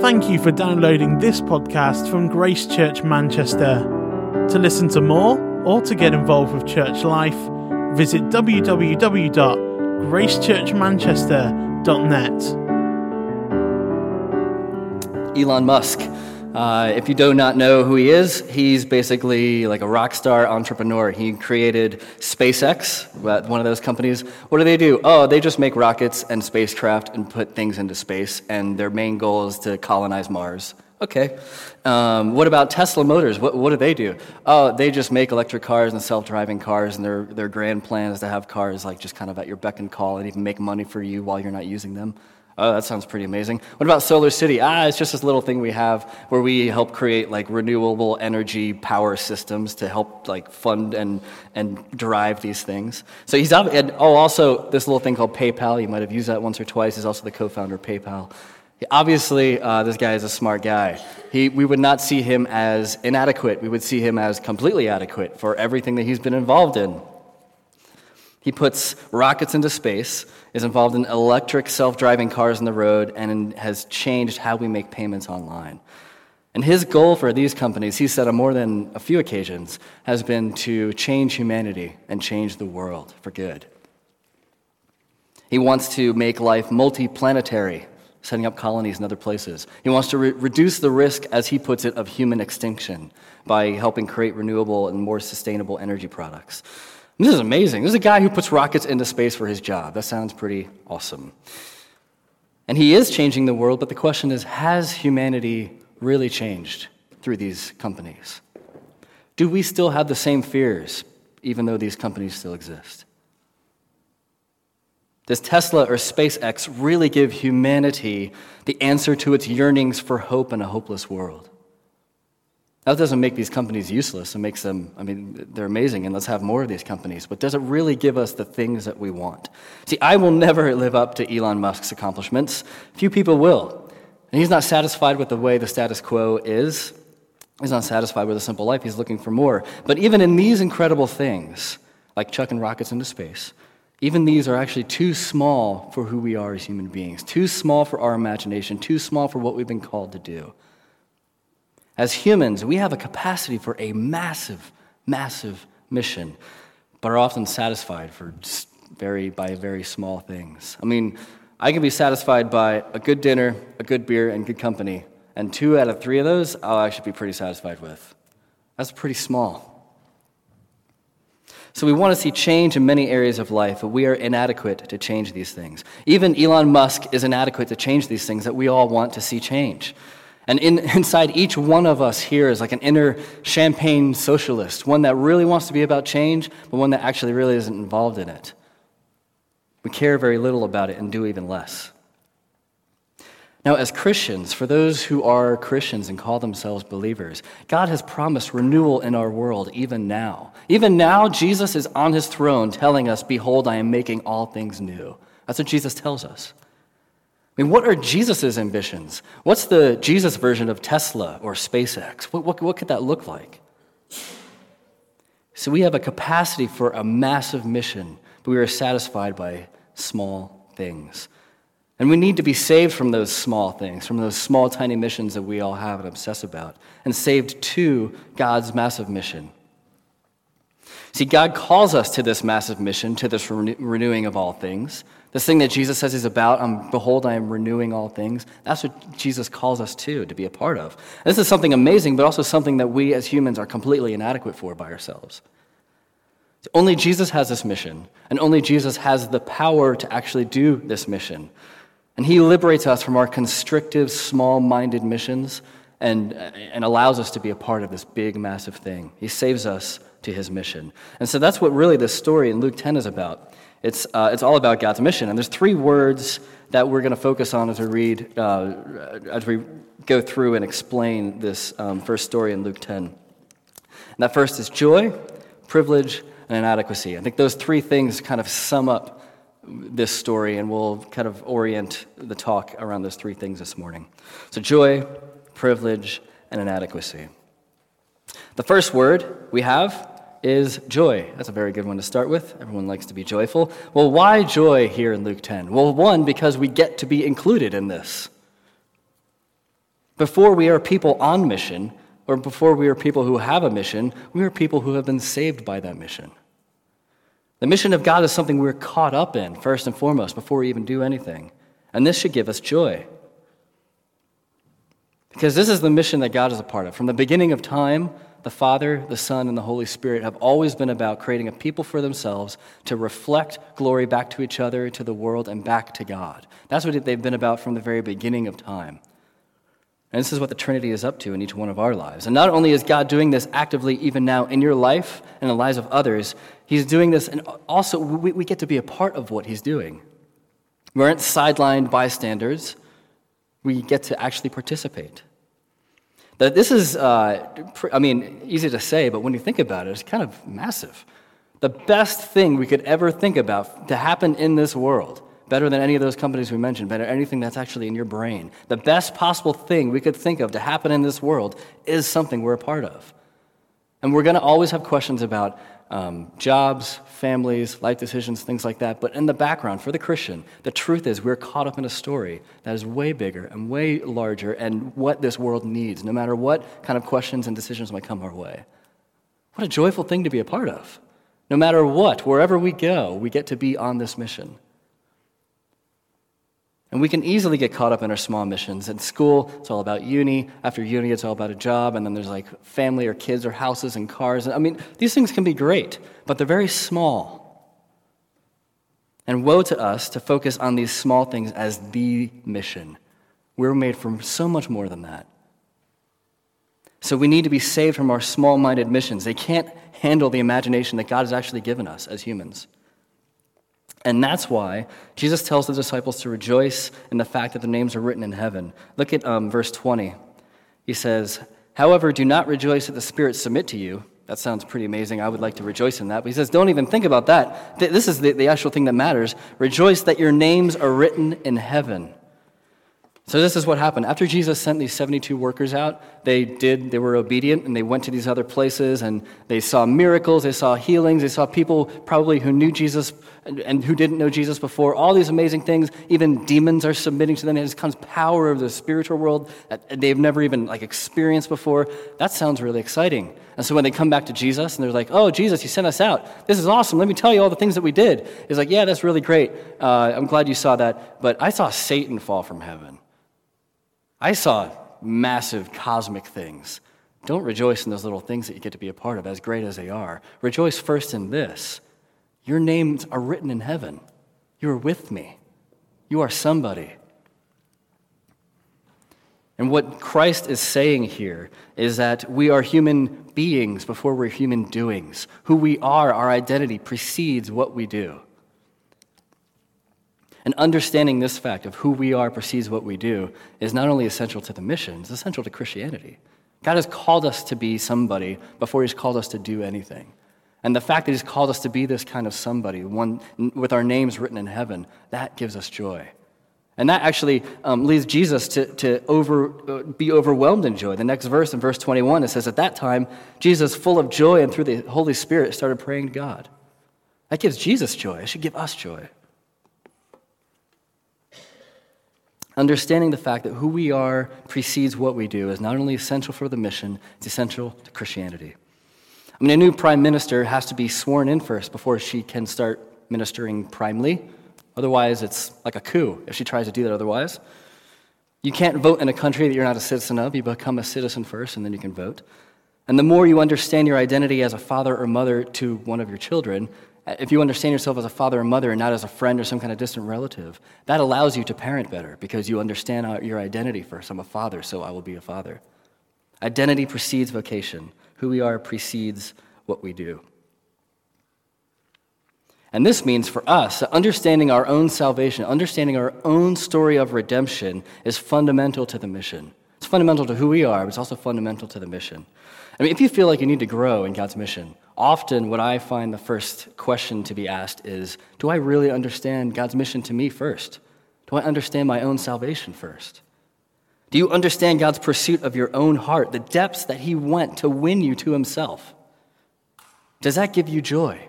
Thank you for downloading this podcast from Grace Church Manchester. To listen to more or to get involved with church life, visit www.gracechurchmanchester.net. Elon Musk. Uh, if you do not know who he is, he's basically like a rock star entrepreneur. He created SpaceX, one of those companies. What do they do? Oh, they just make rockets and spacecraft and put things into space, and their main goal is to colonize Mars. Okay. Um, what about Tesla Motors? What, what do they do? Oh, they just make electric cars and self-driving cars, and their, their grand plan is to have cars like just kind of at your beck and call and even make money for you while you're not using them. Oh, that sounds pretty amazing. What about Solar City? Ah, it's just this little thing we have where we help create like renewable energy power systems to help like fund and, and drive these things. So he's up, and oh, also this little thing called PayPal. You might have used that once or twice. He's also the co-founder of PayPal. Obviously, uh, this guy is a smart guy. He, we would not see him as inadequate. We would see him as completely adequate for everything that he's been involved in. He puts rockets into space, is involved in electric self driving cars on the road, and has changed how we make payments online. And his goal for these companies, he said on more than a few occasions, has been to change humanity and change the world for good. He wants to make life multi-planetary setting up colonies in other places. He wants to re- reduce the risk, as he puts it, of human extinction by helping create renewable and more sustainable energy products. This is amazing. This is a guy who puts rockets into space for his job. That sounds pretty awesome. And he is changing the world, but the question is has humanity really changed through these companies? Do we still have the same fears, even though these companies still exist? Does Tesla or SpaceX really give humanity the answer to its yearnings for hope in a hopeless world? That doesn't make these companies useless. It makes them, I mean, they're amazing, and let's have more of these companies. But does it really give us the things that we want? See, I will never live up to Elon Musk's accomplishments. Few people will. And he's not satisfied with the way the status quo is. He's not satisfied with a simple life. He's looking for more. But even in these incredible things, like chucking rockets into space, even these are actually too small for who we are as human beings, too small for our imagination, too small for what we've been called to do. As humans, we have a capacity for a massive, massive mission, but are often satisfied for very by very small things. I mean, I can be satisfied by a good dinner, a good beer, and good company, and two out of three of those I'll actually be pretty satisfied with. That's pretty small. So we want to see change in many areas of life, but we are inadequate to change these things. Even Elon Musk is inadequate to change these things that we all want to see change. And in, inside each one of us here is like an inner champagne socialist, one that really wants to be about change, but one that actually really isn't involved in it. We care very little about it and do even less. Now, as Christians, for those who are Christians and call themselves believers, God has promised renewal in our world even now. Even now, Jesus is on his throne telling us, Behold, I am making all things new. That's what Jesus tells us. I mean, what are Jesus' ambitions? What's the Jesus version of Tesla or SpaceX? What, what, what could that look like? So we have a capacity for a massive mission, but we are satisfied by small things. And we need to be saved from those small things, from those small, tiny missions that we all have and obsess about, and saved to God's massive mission. See, God calls us to this massive mission, to this renewing of all things. This thing that Jesus says he's about, um, behold, I am renewing all things. That's what Jesus calls us to, to be a part of. This is something amazing, but also something that we as humans are completely inadequate for by ourselves. Only Jesus has this mission, and only Jesus has the power to actually do this mission. And he liberates us from our constrictive, small minded missions and, and allows us to be a part of this big, massive thing. He saves us to his mission. And so that's what really this story in Luke 10 is about. It's, uh, it's all about God's mission. And there's three words that we're going to focus on as we read, uh, as we go through and explain this um, first story in Luke 10. And that first is joy, privilege, and inadequacy. I think those three things kind of sum up this story, and we'll kind of orient the talk around those three things this morning. So, joy, privilege, and inadequacy. The first word we have is joy. That's a very good one to start with. Everyone likes to be joyful. Well, why joy here in Luke 10? Well, one, because we get to be included in this. Before we are people on mission, or before we are people who have a mission, we are people who have been saved by that mission. The mission of God is something we're caught up in, first and foremost, before we even do anything. And this should give us joy. Because this is the mission that God is a part of. From the beginning of time, the Father, the Son, and the Holy Spirit have always been about creating a people for themselves to reflect glory back to each other, to the world, and back to God. That's what they've been about from the very beginning of time. And this is what the Trinity is up to in each one of our lives. And not only is God doing this actively even now in your life and the lives of others, He's doing this, and also we, we get to be a part of what He's doing. We aren't sidelined bystanders, we get to actually participate. That this is, uh, I mean, easy to say, but when you think about it, it's kind of massive. The best thing we could ever think about to happen in this world better than any of those companies we mentioned, better than anything that's actually in your brain. The best possible thing we could think of to happen in this world is something we're a part of. And we're going to always have questions about um, jobs, families, life decisions, things like that. But in the background, for the Christian, the truth is we're caught up in a story that is way bigger and way larger and what this world needs, no matter what kind of questions and decisions might come our way. What a joyful thing to be a part of. No matter what, wherever we go, we get to be on this mission. And we can easily get caught up in our small missions. At school, it's all about uni. After uni, it's all about a job. And then there's like family or kids or houses and cars. I mean, these things can be great, but they're very small. And woe to us to focus on these small things as the mission. We're made from so much more than that. So we need to be saved from our small minded missions. They can't handle the imagination that God has actually given us as humans. And that's why Jesus tells the disciples to rejoice in the fact that their names are written in heaven. Look at um, verse 20. He says, However, do not rejoice that the spirits submit to you. That sounds pretty amazing. I would like to rejoice in that. But he says, Don't even think about that. This is the, the actual thing that matters. Rejoice that your names are written in heaven. So this is what happened. After Jesus sent these 72 workers out, they did they were obedient and they went to these other places and they saw miracles, they saw healings, they saw people probably who knew Jesus and who didn't know Jesus before. All these amazing things, even demons are submitting to them. It comes power of the spiritual world that they've never even like experienced before. That sounds really exciting. And so when they come back to Jesus and they're like, "Oh, Jesus, you sent us out. This is awesome. Let me tell you all the things that we did." He's like, "Yeah, that's really great. Uh, I'm glad you saw that, but I saw Satan fall from heaven." I saw massive cosmic things. Don't rejoice in those little things that you get to be a part of, as great as they are. Rejoice first in this your names are written in heaven. You are with me. You are somebody. And what Christ is saying here is that we are human beings before we're human doings. Who we are, our identity, precedes what we do. And understanding this fact of who we are precedes what we do is not only essential to the mission, it's essential to Christianity. God has called us to be somebody before He's called us to do anything. And the fact that He's called us to be this kind of somebody, one with our names written in heaven, that gives us joy. And that actually um, leads Jesus to, to over, uh, be overwhelmed in joy. The next verse, in verse 21, it says, At that time, Jesus, full of joy and through the Holy Spirit, started praying to God. That gives Jesus joy. It should give us joy. Understanding the fact that who we are precedes what we do is not only essential for the mission, it's essential to Christianity. I mean, a new prime minister has to be sworn in first before she can start ministering primely. Otherwise, it's like a coup if she tries to do that otherwise. You can't vote in a country that you're not a citizen of. You become a citizen first, and then you can vote. And the more you understand your identity as a father or mother to one of your children, if you understand yourself as a father or mother and not as a friend or some kind of distant relative, that allows you to parent better because you understand uh, your identity first. I'm a father, so I will be a father. Identity precedes vocation. Who we are precedes what we do. And this means for us that understanding our own salvation, understanding our own story of redemption is fundamental to the mission. It's fundamental to who we are, but it's also fundamental to the mission. I mean, if you feel like you need to grow in God's mission, often what I find the first question to be asked is Do I really understand God's mission to me first? Do I understand my own salvation first? Do you understand God's pursuit of your own heart, the depths that He went to win you to Himself? Does that give you joy?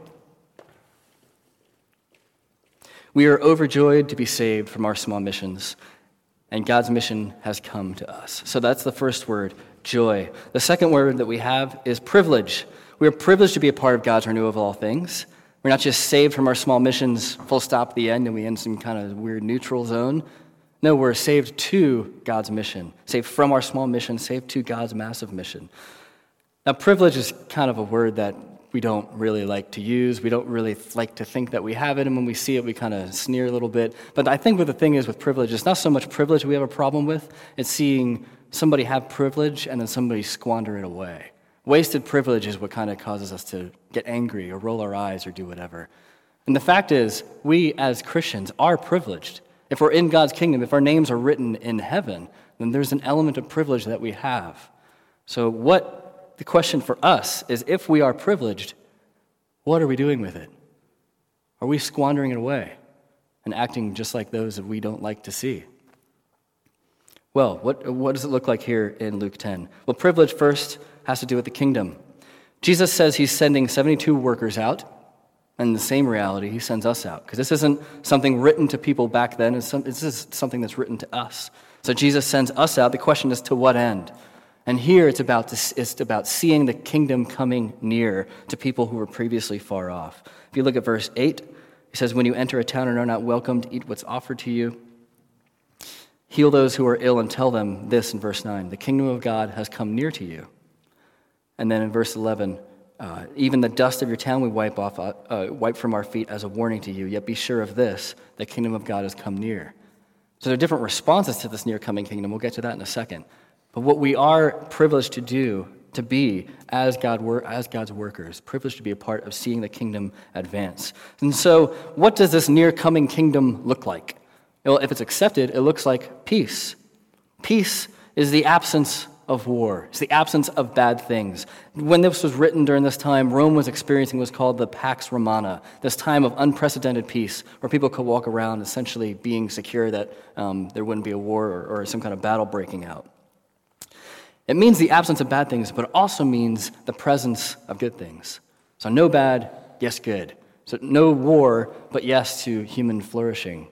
We are overjoyed to be saved from our small missions. and God's mission has come to us. So that's the first word, joy. The second word that we have is privilege. We are privileged to be a part of God's renewal of all things. We're not just saved from our small missions, full stop, the end, and we end some kind of weird neutral zone. No, we're saved to God's mission, saved from our small mission, saved to God's massive mission. Now, privilege is kind of a word that we don't really like to use. We don't really like to think that we have it, and when we see it, we kind of sneer a little bit. But I think what the thing is with privilege, it's not so much privilege we have a problem with, it's seeing somebody have privilege and then somebody squander it away. Wasted privilege is what kind of causes us to get angry or roll our eyes or do whatever. And the fact is, we as Christians are privileged. If we're in God's kingdom, if our names are written in heaven, then there's an element of privilege that we have. So, what the question for us is if we are privileged, what are we doing with it? Are we squandering it away and acting just like those that we don't like to see? Well, what, what does it look like here in Luke 10? Well, privilege first has to do with the kingdom. Jesus says he's sending 72 workers out, and the same reality, he sends us out. Because this isn't something written to people back then, it's some, this is something that's written to us. So Jesus sends us out. The question is to what end? And here it's about, it's about seeing the kingdom coming near to people who were previously far off. If you look at verse 8, he says, When you enter a town and are not welcomed, eat what's offered to you. Heal those who are ill and tell them this in verse 9 the kingdom of God has come near to you. And then in verse 11, uh, even the dust of your town we wipe off, uh, uh, wipe from our feet as a warning to you. Yet be sure of this: the kingdom of God has come near. So there are different responses to this near coming kingdom. We'll get to that in a second. But what we are privileged to do, to be as, God, as God's workers, privileged to be a part of seeing the kingdom advance. And so, what does this near coming kingdom look like? Well, if it's accepted, it looks like peace. Peace is the absence of war. It's the absence of bad things. When this was written during this time, Rome was experiencing what was called the Pax Romana, this time of unprecedented peace, where people could walk around essentially being secure that um, there wouldn't be a war or, or some kind of battle breaking out. It means the absence of bad things, but it also means the presence of good things. So, no bad, yes, good. So, no war, but yes to human flourishing.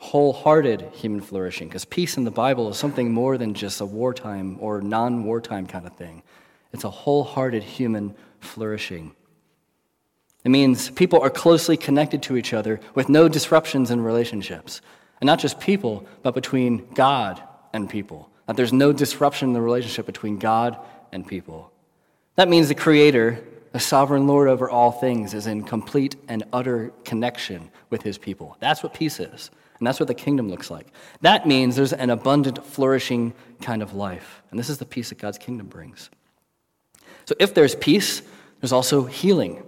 Wholehearted human flourishing, because peace in the Bible is something more than just a wartime or non wartime kind of thing. It's a wholehearted human flourishing. It means people are closely connected to each other with no disruptions in relationships. And not just people, but between God and people that there's no disruption in the relationship between God and people. That means the Creator, the sovereign Lord over all things, is in complete and utter connection with his people. That's what peace is. And that's what the kingdom looks like. That means there's an abundant, flourishing kind of life. And this is the peace that God's kingdom brings. So if there's peace, there's also healing.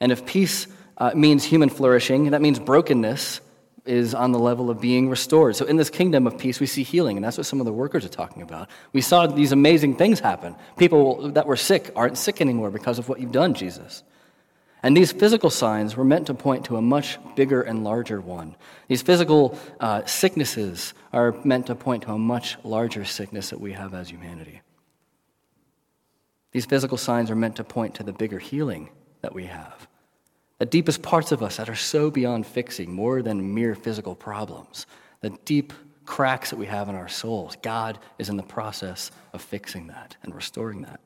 And if peace uh, means human flourishing, that means brokenness is on the level of being restored. So, in this kingdom of peace, we see healing, and that's what some of the workers are talking about. We saw these amazing things happen. People that were sick aren't sick anymore because of what you've done, Jesus. And these physical signs were meant to point to a much bigger and larger one. These physical uh, sicknesses are meant to point to a much larger sickness that we have as humanity. These physical signs are meant to point to the bigger healing that we have the deepest parts of us that are so beyond fixing, more than mere physical problems, the deep cracks that we have in our souls. God is in the process of fixing that and restoring that.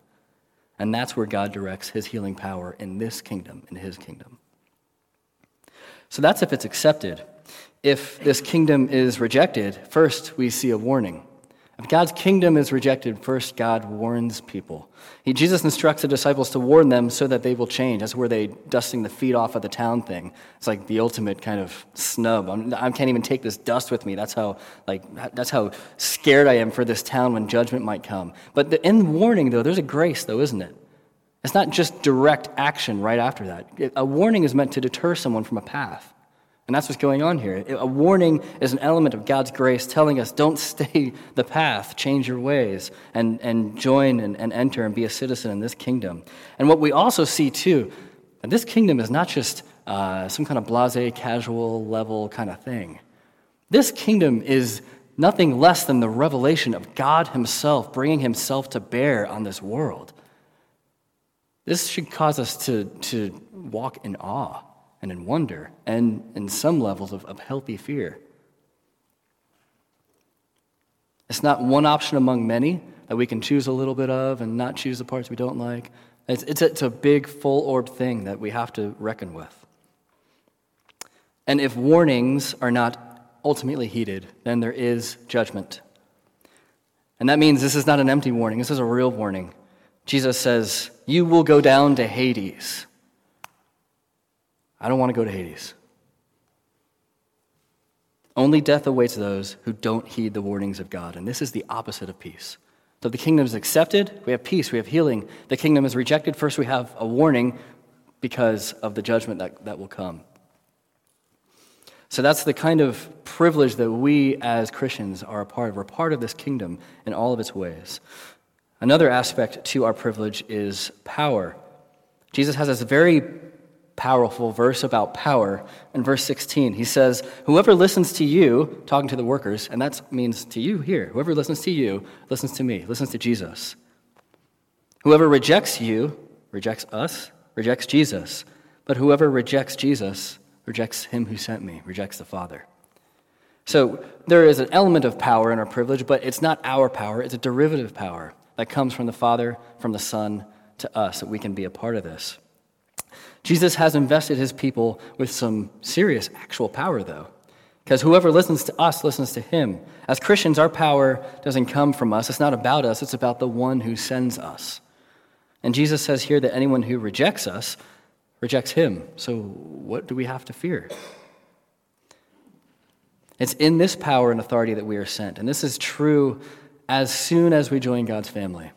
And that's where God directs his healing power in this kingdom, in his kingdom. So that's if it's accepted. If this kingdom is rejected, first we see a warning. If God's kingdom is rejected, first God warns people. He, Jesus instructs the disciples to warn them so that they will change. That's where they dusting the feet off of the town thing. It's like the ultimate kind of snub. I'm, I can not even take this dust with me. That's how like that's how scared I am for this town when judgment might come. But the, in warning, though, there's a grace, though, isn't it? It's not just direct action right after that. A warning is meant to deter someone from a path. And that's what's going on here. A warning is an element of God's grace telling us don't stay the path, change your ways, and, and join and, and enter and be a citizen in this kingdom. And what we also see, too, that this kingdom is not just uh, some kind of blase, casual level kind of thing. This kingdom is nothing less than the revelation of God Himself bringing Himself to bear on this world. This should cause us to, to walk in awe and in wonder and in some levels of, of healthy fear. It's not one option among many that we can choose a little bit of and not choose the parts we don't like. It's, it's, a, it's a big, full orb thing that we have to reckon with. And if warnings are not ultimately heeded, then there is judgment. And that means this is not an empty warning, this is a real warning. Jesus says, You will go down to Hades. I don't want to go to Hades. Only death awaits those who don't heed the warnings of God. And this is the opposite of peace. So the kingdom is accepted, we have peace, we have healing. The kingdom is rejected, first we have a warning because of the judgment that, that will come. So that's the kind of privilege that we as Christians are a part of. We're part of this kingdom in all of its ways. Another aspect to our privilege is power. Jesus has this very powerful verse about power in verse 16. He says, Whoever listens to you, talking to the workers, and that means to you here, whoever listens to you, listens to me, listens to Jesus. Whoever rejects you, rejects us, rejects Jesus. But whoever rejects Jesus, rejects him who sent me, rejects the Father. So there is an element of power in our privilege, but it's not our power, it's a derivative power that comes from the Father, from the Son, to us, that we can be a part of this. Jesus has invested his people with some serious actual power, though. Because whoever listens to us listens to him. As Christians, our power doesn't come from us. It's not about us, it's about the one who sends us. And Jesus says here that anyone who rejects us rejects him. So what do we have to fear? It's in this power and authority that we are sent. And this is true as soon as we join God's family.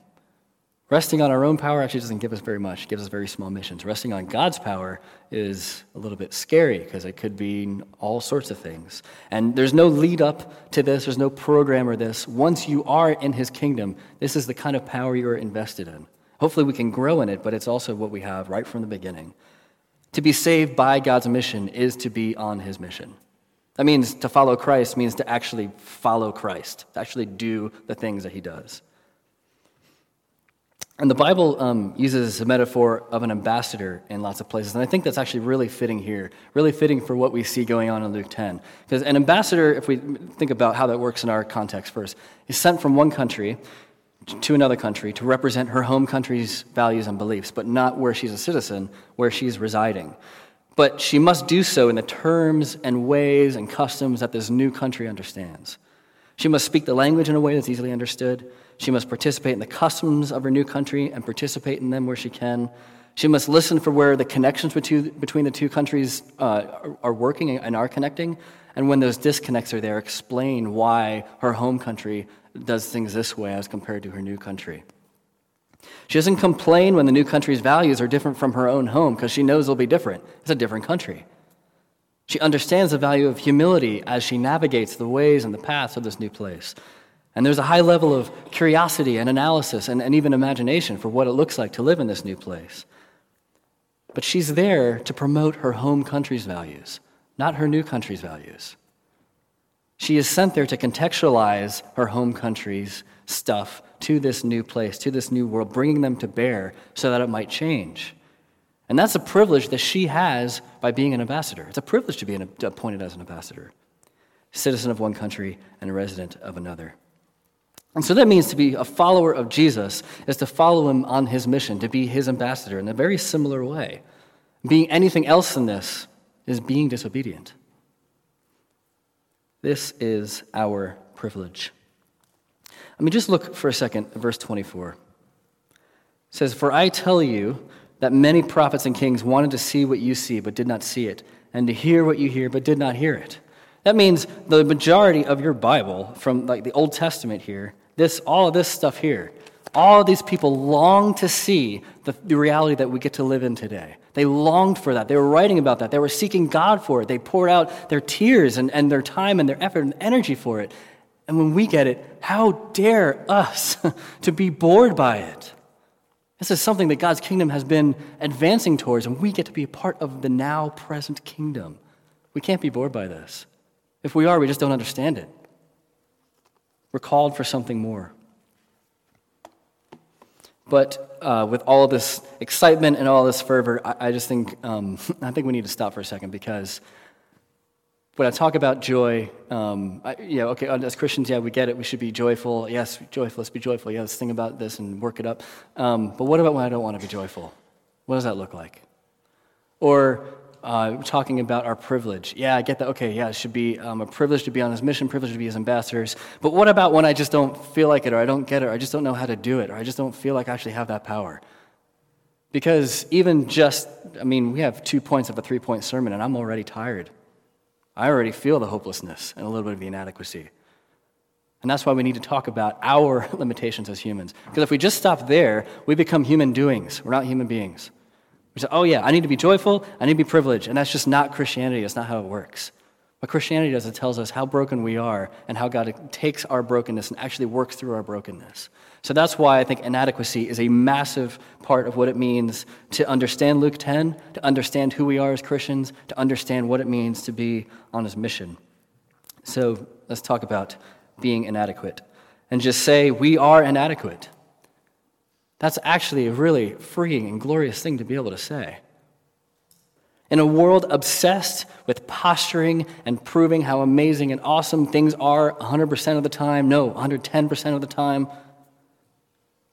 Resting on our own power actually doesn't give us very much, it gives us very small missions. Resting on God's power is a little bit scary because it could be all sorts of things. And there's no lead up to this, there's no program or this. Once you are in His kingdom, this is the kind of power you are invested in. Hopefully, we can grow in it, but it's also what we have right from the beginning. To be saved by God's mission is to be on His mission. That means to follow Christ means to actually follow Christ, to actually do the things that He does. And the Bible um, uses a metaphor of an ambassador in lots of places. And I think that's actually really fitting here, really fitting for what we see going on in Luke 10. Because an ambassador, if we think about how that works in our context first, is sent from one country to another country to represent her home country's values and beliefs, but not where she's a citizen, where she's residing. But she must do so in the terms and ways and customs that this new country understands. She must speak the language in a way that's easily understood. She must participate in the customs of her new country and participate in them where she can. She must listen for where the connections between the two countries uh, are working and are connecting. And when those disconnects are there, explain why her home country does things this way as compared to her new country. She doesn't complain when the new country's values are different from her own home because she knows they'll be different. It's a different country. She understands the value of humility as she navigates the ways and the paths of this new place. And there's a high level of curiosity and analysis and, and even imagination for what it looks like to live in this new place. But she's there to promote her home country's values, not her new country's values. She is sent there to contextualize her home country's stuff to this new place, to this new world, bringing them to bear so that it might change. And that's a privilege that she has by being an ambassador. It's a privilege to be appointed as an ambassador, citizen of one country and a resident of another. And so that means to be a follower of Jesus is to follow him on his mission, to be his ambassador in a very similar way. Being anything else than this is being disobedient. This is our privilege. I mean, just look for a second at verse 24. It says, For I tell you that many prophets and kings wanted to see what you see, but did not see it, and to hear what you hear, but did not hear it. That means the majority of your Bible, from like the Old Testament here, this, all of this stuff here, all of these people long to see the, the reality that we get to live in today. They longed for that. They were writing about that. They were seeking God for it. They poured out their tears and, and their time and their effort and energy for it. And when we get it, how dare us to be bored by it? This is something that God's kingdom has been advancing towards, and we get to be a part of the now present kingdom. We can't be bored by this. If we are, we just don't understand it. We're called for something more. But uh, with all this excitement and all this fervor, I, I just think um, I think we need to stop for a second because when I talk about joy, um, I, okay, as Christians, yeah, we get it. We should be joyful. Yes, joyful. Let's be joyful. Yeah, let's think about this and work it up. Um, but what about when I don't want to be joyful? What does that look like? Or uh, talking about our privilege. Yeah, I get that. Okay, yeah, it should be um, a privilege to be on his mission, privilege to be his ambassadors. But what about when I just don't feel like it, or I don't get it, or I just don't know how to do it, or I just don't feel like I actually have that power? Because even just, I mean, we have two points of a three point sermon, and I'm already tired. I already feel the hopelessness and a little bit of the inadequacy. And that's why we need to talk about our limitations as humans. Because if we just stop there, we become human doings. We're not human beings. We say, oh, yeah, I need to be joyful, I need to be privileged. And that's just not Christianity. That's not how it works. What Christianity does, it tells us how broken we are and how God takes our brokenness and actually works through our brokenness. So that's why I think inadequacy is a massive part of what it means to understand Luke 10, to understand who we are as Christians, to understand what it means to be on his mission. So let's talk about being inadequate and just say we are inadequate. That's actually a really freeing and glorious thing to be able to say. In a world obsessed with posturing and proving how amazing and awesome things are 100% of the time, no, 110% of the time,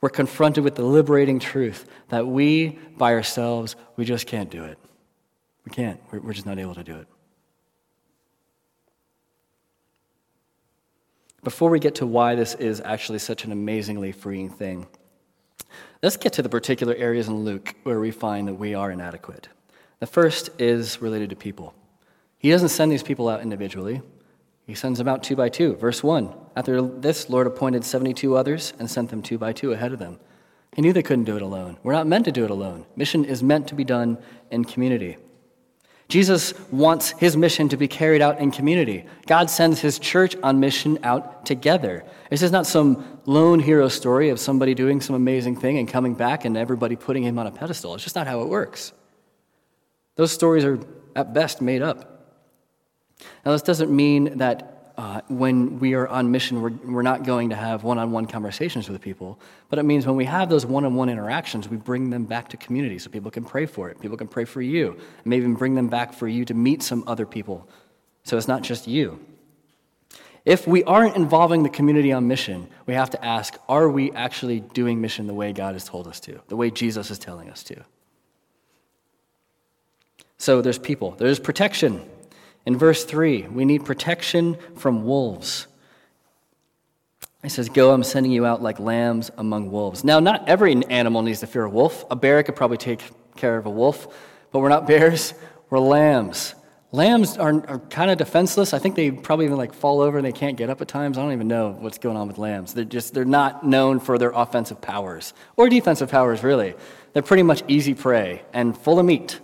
we're confronted with the liberating truth that we, by ourselves, we just can't do it. We can't. We're just not able to do it. Before we get to why this is actually such an amazingly freeing thing, let's get to the particular areas in Luke where we find that we are inadequate. The first is related to people. He doesn't send these people out individually, he sends them out two by two. Verse 1 After this, Lord appointed 72 others and sent them two by two ahead of them. He knew they couldn't do it alone. We're not meant to do it alone. Mission is meant to be done in community. Jesus wants his mission to be carried out in community. God sends his church on mission out together. This is not some lone hero story of somebody doing some amazing thing and coming back and everybody putting him on a pedestal. It's just not how it works. Those stories are at best made up. Now, this doesn't mean that uh, when we are on mission, we're, we're not going to have one on one conversations with people, but it means when we have those one on one interactions, we bring them back to community so people can pray for it. People can pray for you, and maybe even bring them back for you to meet some other people. So it's not just you. If we aren't involving the community on mission, we have to ask are we actually doing mission the way God has told us to, the way Jesus is telling us to? So there's people, there's protection. In verse 3, we need protection from wolves. He says, Go, I'm sending you out like lambs among wolves. Now, not every animal needs to fear a wolf. A bear could probably take care of a wolf, but we're not bears, we're lambs. Lambs are, are kind of defenseless. I think they probably even like fall over and they can't get up at times. I don't even know what's going on with lambs. They're just they're not known for their offensive powers or defensive powers really. They're pretty much easy prey and full of meat.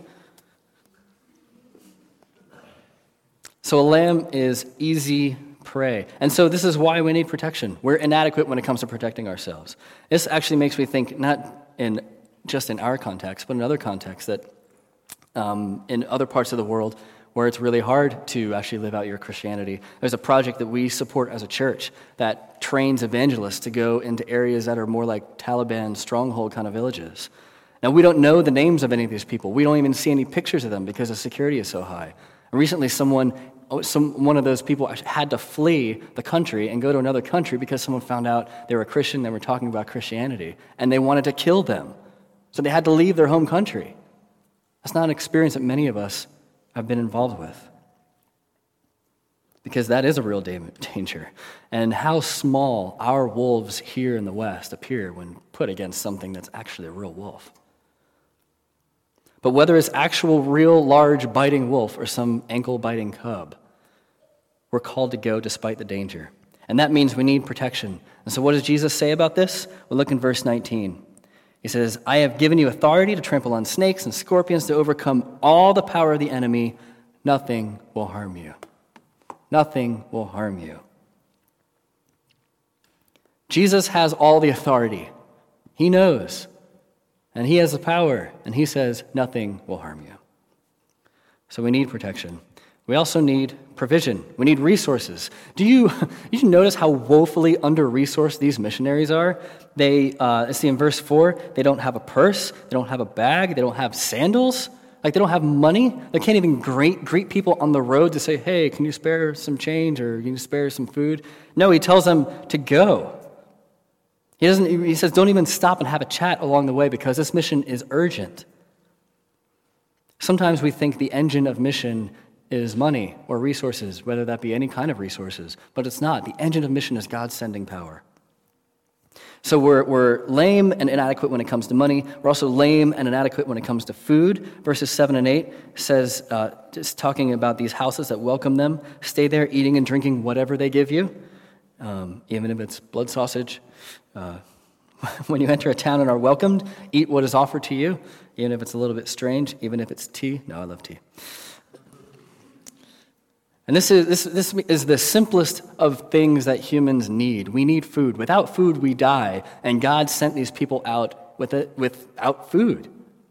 So a lamb is easy prey. And so this is why we need protection. We're inadequate when it comes to protecting ourselves. This actually makes me think, not in just in our context, but in other contexts, that um, in other parts of the world where it's really hard to actually live out your Christianity, there's a project that we support as a church that trains evangelists to go into areas that are more like Taliban stronghold kind of villages. Now, we don't know the names of any of these people. We don't even see any pictures of them because the security is so high. Recently, someone Oh, some, one of those people had to flee the country and go to another country because someone found out they were a Christian, they were talking about Christianity, and they wanted to kill them. So they had to leave their home country. That's not an experience that many of us have been involved with. Because that is a real danger. And how small our wolves here in the West appear when put against something that's actually a real wolf. But whether it's actual, real, large, biting wolf or some ankle biting cub, we're called to go despite the danger. And that means we need protection. And so, what does Jesus say about this? We'll look in verse 19. He says, I have given you authority to trample on snakes and scorpions to overcome all the power of the enemy. Nothing will harm you. Nothing will harm you. Jesus has all the authority. He knows and He has the power, and He says, nothing will harm you. So we need protection. We also need provision. We need resources. Do you, you notice how woefully under resourced these missionaries are? They, uh, see in verse 4, they don't have a purse, they don't have a bag, they don't have sandals. Like they don't have money. They can't even greet, greet people on the road to say, hey, can you spare some change or can you spare some food? No, he tells them to go. He, doesn't, he says, don't even stop and have a chat along the way because this mission is urgent. Sometimes we think the engine of mission is money or resources, whether that be any kind of resources, but it's not. The engine of mission is God's sending power. So we're, we're lame and inadequate when it comes to money. We're also lame and inadequate when it comes to food. Verses 7 and 8 says, uh, just talking about these houses that welcome them, stay there eating and drinking whatever they give you, um, even if it's blood sausage. Uh, when you enter a town and are welcomed, eat what is offered to you, even if it's a little bit strange, even if it's tea. No, I love tea. And this is, this, this is the simplest of things that humans need. We need food. Without food, we die. And God sent these people out with it, without food.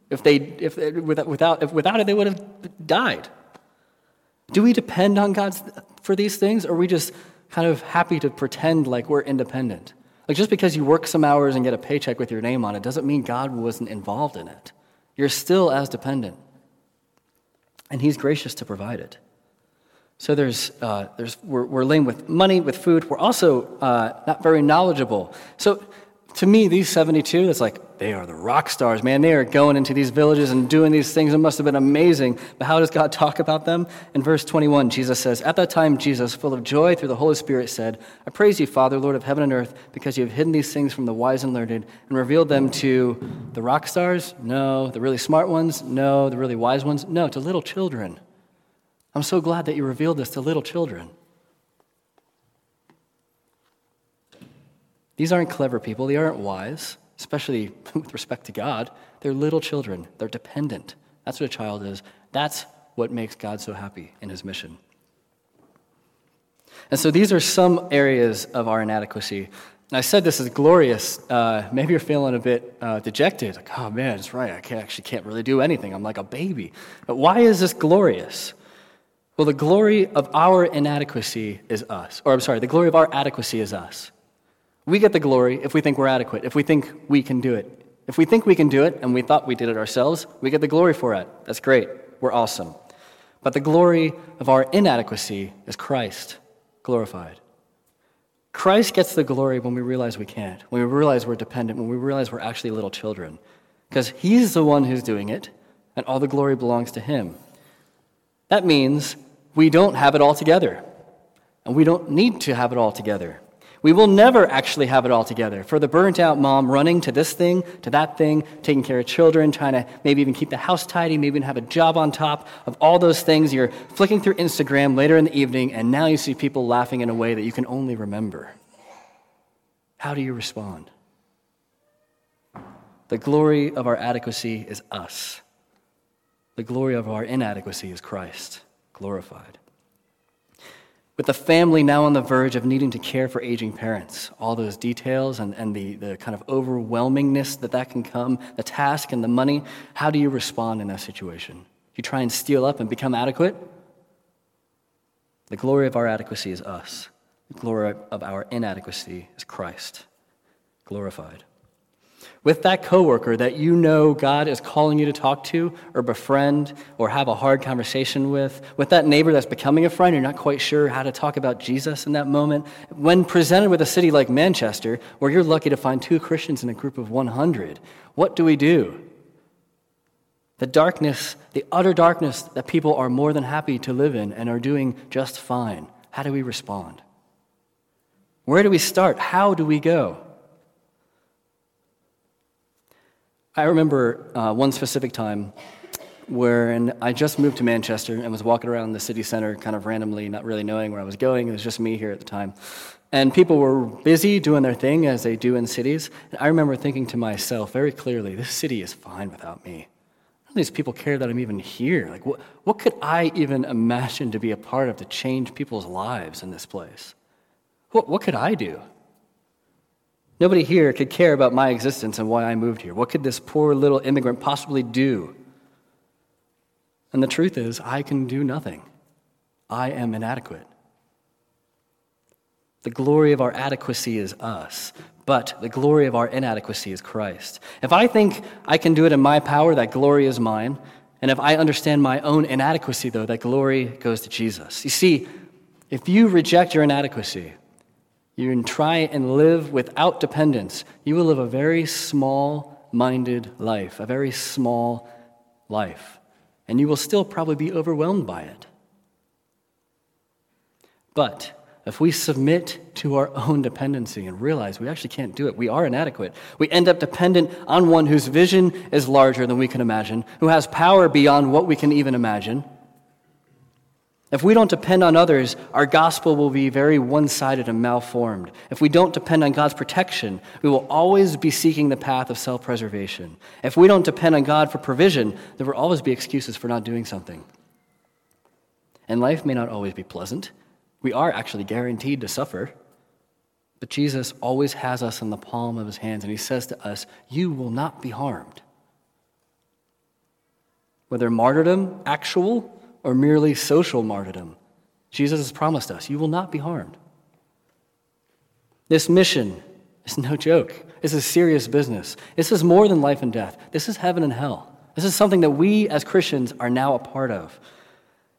If they, if, without, if without it, they would have died. Do we depend on God for these things, or are we just kind of happy to pretend like we're independent? Like just because you work some hours and get a paycheck with your name on it doesn't mean God wasn't involved in it. You're still as dependent. And He's gracious to provide it. So there's, uh, there's, we're, we're lame with money, with food. We're also uh, not very knowledgeable. So to me, these 72, it's like, they are the rock stars, man. They are going into these villages and doing these things. It must have been amazing. But how does God talk about them? In verse 21, Jesus says, At that time, Jesus, full of joy through the Holy Spirit, said, I praise you, Father, Lord of heaven and earth, because you have hidden these things from the wise and learned and revealed them to the rock stars? No. The really smart ones? No. The really wise ones? No. To little children. I'm so glad that you revealed this to little children. These aren't clever people, they aren't wise, especially with respect to God. They're little children, they're dependent. That's what a child is. That's what makes God so happy in his mission. And so these are some areas of our inadequacy. And I said this is glorious. Uh, maybe you're feeling a bit uh, dejected. Like, oh man, it's right. I can't, actually can't really do anything. I'm like a baby. But why is this glorious? Well, the glory of our inadequacy is us. Or, I'm sorry, the glory of our adequacy is us. We get the glory if we think we're adequate, if we think we can do it. If we think we can do it and we thought we did it ourselves, we get the glory for it. That's great. We're awesome. But the glory of our inadequacy is Christ glorified. Christ gets the glory when we realize we can't, when we realize we're dependent, when we realize we're actually little children. Because He's the one who's doing it, and all the glory belongs to Him. That means we don't have it all together. And we don't need to have it all together. We will never actually have it all together. For the burnt out mom running to this thing, to that thing, taking care of children, trying to maybe even keep the house tidy, maybe even have a job on top of all those things, you're flicking through Instagram later in the evening, and now you see people laughing in a way that you can only remember. How do you respond? The glory of our adequacy is us. The glory of our inadequacy is Christ glorified. With the family now on the verge of needing to care for aging parents, all those details and, and the, the kind of overwhelmingness that that can come, the task and the money, how do you respond in that situation? You try and steal up and become adequate? The glory of our adequacy is us. The glory of our inadequacy is Christ glorified with that coworker that you know God is calling you to talk to or befriend or have a hard conversation with, with that neighbor that's becoming a friend, you're not quite sure how to talk about Jesus in that moment. When presented with a city like Manchester, where you're lucky to find two Christians in a group of 100, what do we do? The darkness, the utter darkness that people are more than happy to live in and are doing just fine. How do we respond? Where do we start? How do we go? I remember uh, one specific time when I just moved to Manchester and was walking around the city center kind of randomly, not really knowing where I was going. It was just me here at the time. And people were busy doing their thing as they do in cities. And I remember thinking to myself very clearly, this city is fine without me. None of these people care that I'm even here. Like, what, what could I even imagine to be a part of to change people's lives in this place? What, what could I do? Nobody here could care about my existence and why I moved here. What could this poor little immigrant possibly do? And the truth is, I can do nothing. I am inadequate. The glory of our adequacy is us, but the glory of our inadequacy is Christ. If I think I can do it in my power, that glory is mine. And if I understand my own inadequacy, though, that glory goes to Jesus. You see, if you reject your inadequacy, you can try and live without dependence, you will live a very small minded life, a very small life. And you will still probably be overwhelmed by it. But if we submit to our own dependency and realize we actually can't do it, we are inadequate, we end up dependent on one whose vision is larger than we can imagine, who has power beyond what we can even imagine. If we don't depend on others, our gospel will be very one sided and malformed. If we don't depend on God's protection, we will always be seeking the path of self preservation. If we don't depend on God for provision, there will always be excuses for not doing something. And life may not always be pleasant. We are actually guaranteed to suffer. But Jesus always has us in the palm of his hands, and he says to us, You will not be harmed. Whether martyrdom, actual, or merely social martyrdom, Jesus has promised us, You will not be harmed. This mission is no joke. This is serious business. This is more than life and death. This is heaven and hell. This is something that we as Christians are now a part of.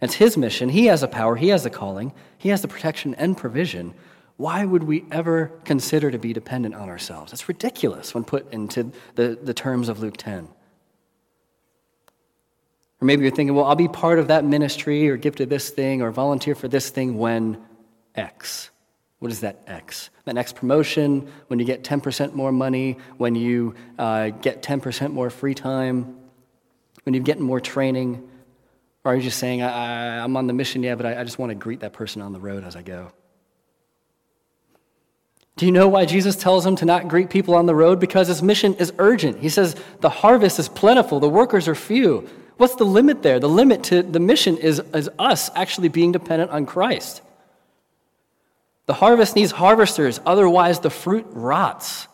It's his mission. He has the power, he has the calling, he has the protection and provision. Why would we ever consider to be dependent on ourselves? It's ridiculous when put into the, the terms of Luke 10. Or maybe you're thinking, well, I'll be part of that ministry or give to this thing or volunteer for this thing when X. What is that X? That next promotion, when you get 10% more money, when you uh, get 10% more free time, when you get more training. Or are you just saying, I, am on the mission, yeah, but I, I just want to greet that person on the road as I go? Do you know why Jesus tells him to not greet people on the road? Because his mission is urgent. He says, The harvest is plentiful, the workers are few. What's the limit there? The limit to the mission is, is us actually being dependent on Christ. The harvest needs harvesters, otherwise, the fruit rots.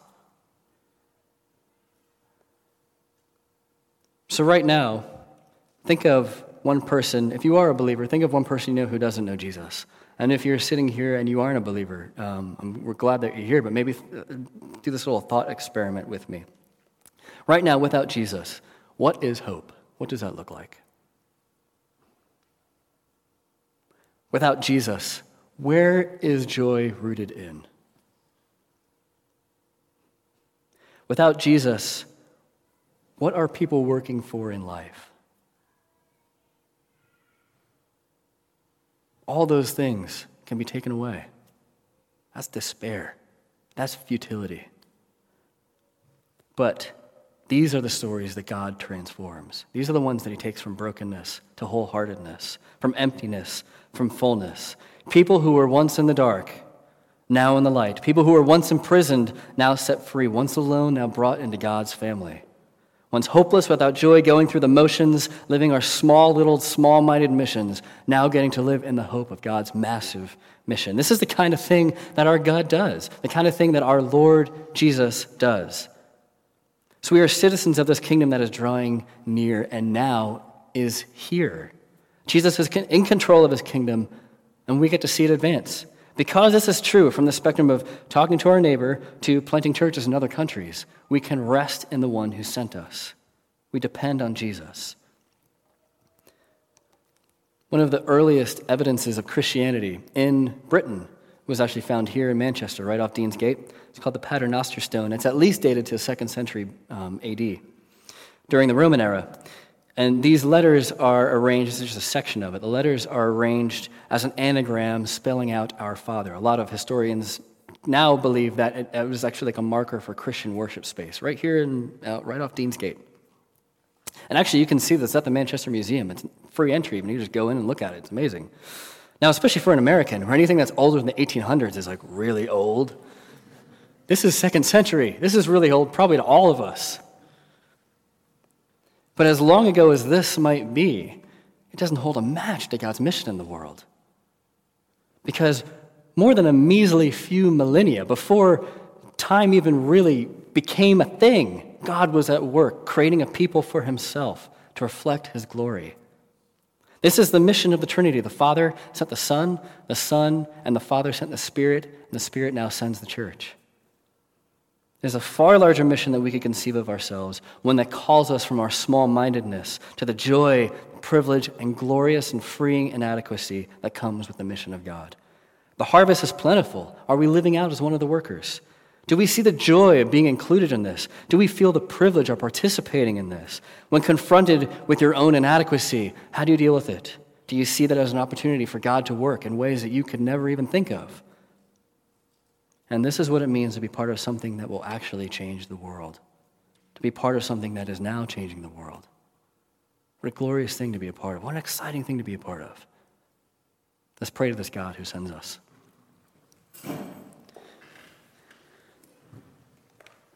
So, right now, think of one person, if you are a believer, think of one person you know who doesn't know Jesus. And if you're sitting here and you aren't a believer, um, we're glad that you're here, but maybe uh, do this little thought experiment with me. Right now, without Jesus, what is hope? What does that look like? Without Jesus, where is joy rooted in? Without Jesus, what are people working for in life? all those things can be taken away. That's despair. That's futility. But these are the stories that God transforms. These are the ones that He takes from brokenness to wholeheartedness, from emptiness, from fullness. People who were once in the dark, now in the light. People who were once imprisoned, now set free. Once alone, now brought into God's family. Once hopeless, without joy, going through the motions, living our small, little, small minded missions, now getting to live in the hope of God's massive mission. This is the kind of thing that our God does, the kind of thing that our Lord Jesus does. So we are citizens of this kingdom that is drawing near and now is here. Jesus is in control of his kingdom, and we get to see it advance. Because this is true from the spectrum of talking to our neighbor to planting churches in other countries, we can rest in the one who sent us. We depend on Jesus. One of the earliest evidences of Christianity in Britain was actually found here in Manchester, right off Deansgate. It's called the Paternoster Stone. It's at least dated to the second century um, AD, during the Roman era. And these letters are arranged, this is just a section of it. The letters are arranged as an anagram spelling out our Father. A lot of historians now believe that it, it was actually like a marker for Christian worship space, right here, in, uh, right off Deansgate. And actually, you can see this at the Manchester Museum. It's free entry, and you just go in and look at it. It's amazing. Now, especially for an American, where anything that's older than the 1800s is like really old. This is second century. This is really old, probably to all of us. But as long ago as this might be, it doesn't hold a match to God's mission in the world. Because more than a measly few millennia before time even really became a thing, God was at work creating a people for himself to reflect his glory. This is the mission of the Trinity. The Father sent the Son, the Son and the Father sent the Spirit, and the Spirit now sends the church. There's a far larger mission that we could conceive of ourselves, one that calls us from our small mindedness to the joy, privilege, and glorious and freeing inadequacy that comes with the mission of God. The harvest is plentiful. Are we living out as one of the workers? Do we see the joy of being included in this? Do we feel the privilege of participating in this? When confronted with your own inadequacy, how do you deal with it? Do you see that as an opportunity for God to work in ways that you could never even think of? And this is what it means to be part of something that will actually change the world, to be part of something that is now changing the world. What a glorious thing to be a part of. What an exciting thing to be a part of. Let's pray to this God who sends us.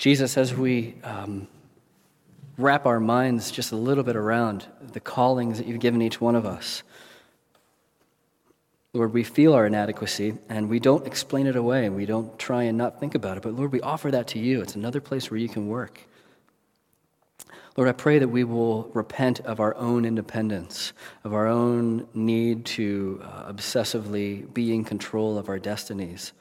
Jesus, as we um, wrap our minds just a little bit around the callings that you've given each one of us, Lord, we feel our inadequacy and we don't explain it away. We don't try and not think about it. But Lord, we offer that to you. It's another place where you can work. Lord, I pray that we will repent of our own independence, of our own need to uh, obsessively be in control of our destinies,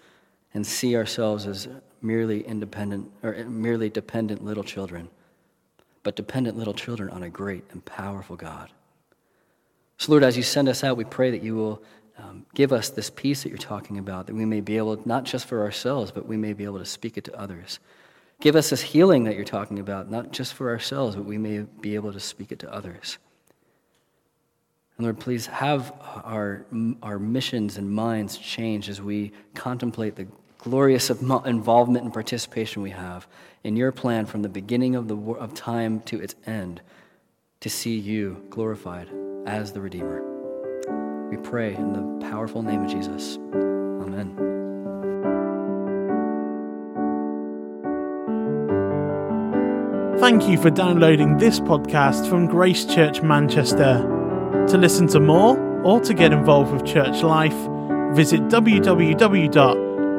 and see ourselves as merely independent or merely dependent little children, but dependent little children on a great and powerful God. So, Lord, as you send us out, we pray that you will um, give us this peace that you're talking about, that we may be able, not just for ourselves, but we may be able to speak it to others. Give us this healing that you're talking about, not just for ourselves, but we may be able to speak it to others. And Lord, please have our, our missions and minds change as we contemplate the glorious involvement and participation we have in your plan from the beginning of, the, of time to its end to see you glorified as the Redeemer. We pray in the powerful name of Jesus. Amen. Thank you for downloading this podcast from Grace Church Manchester. To listen to more or to get involved with church life, visit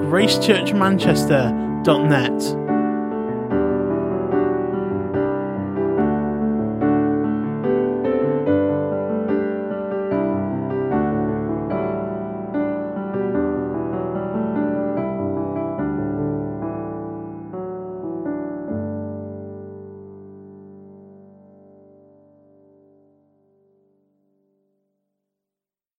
www.gracechurchmanchester.net.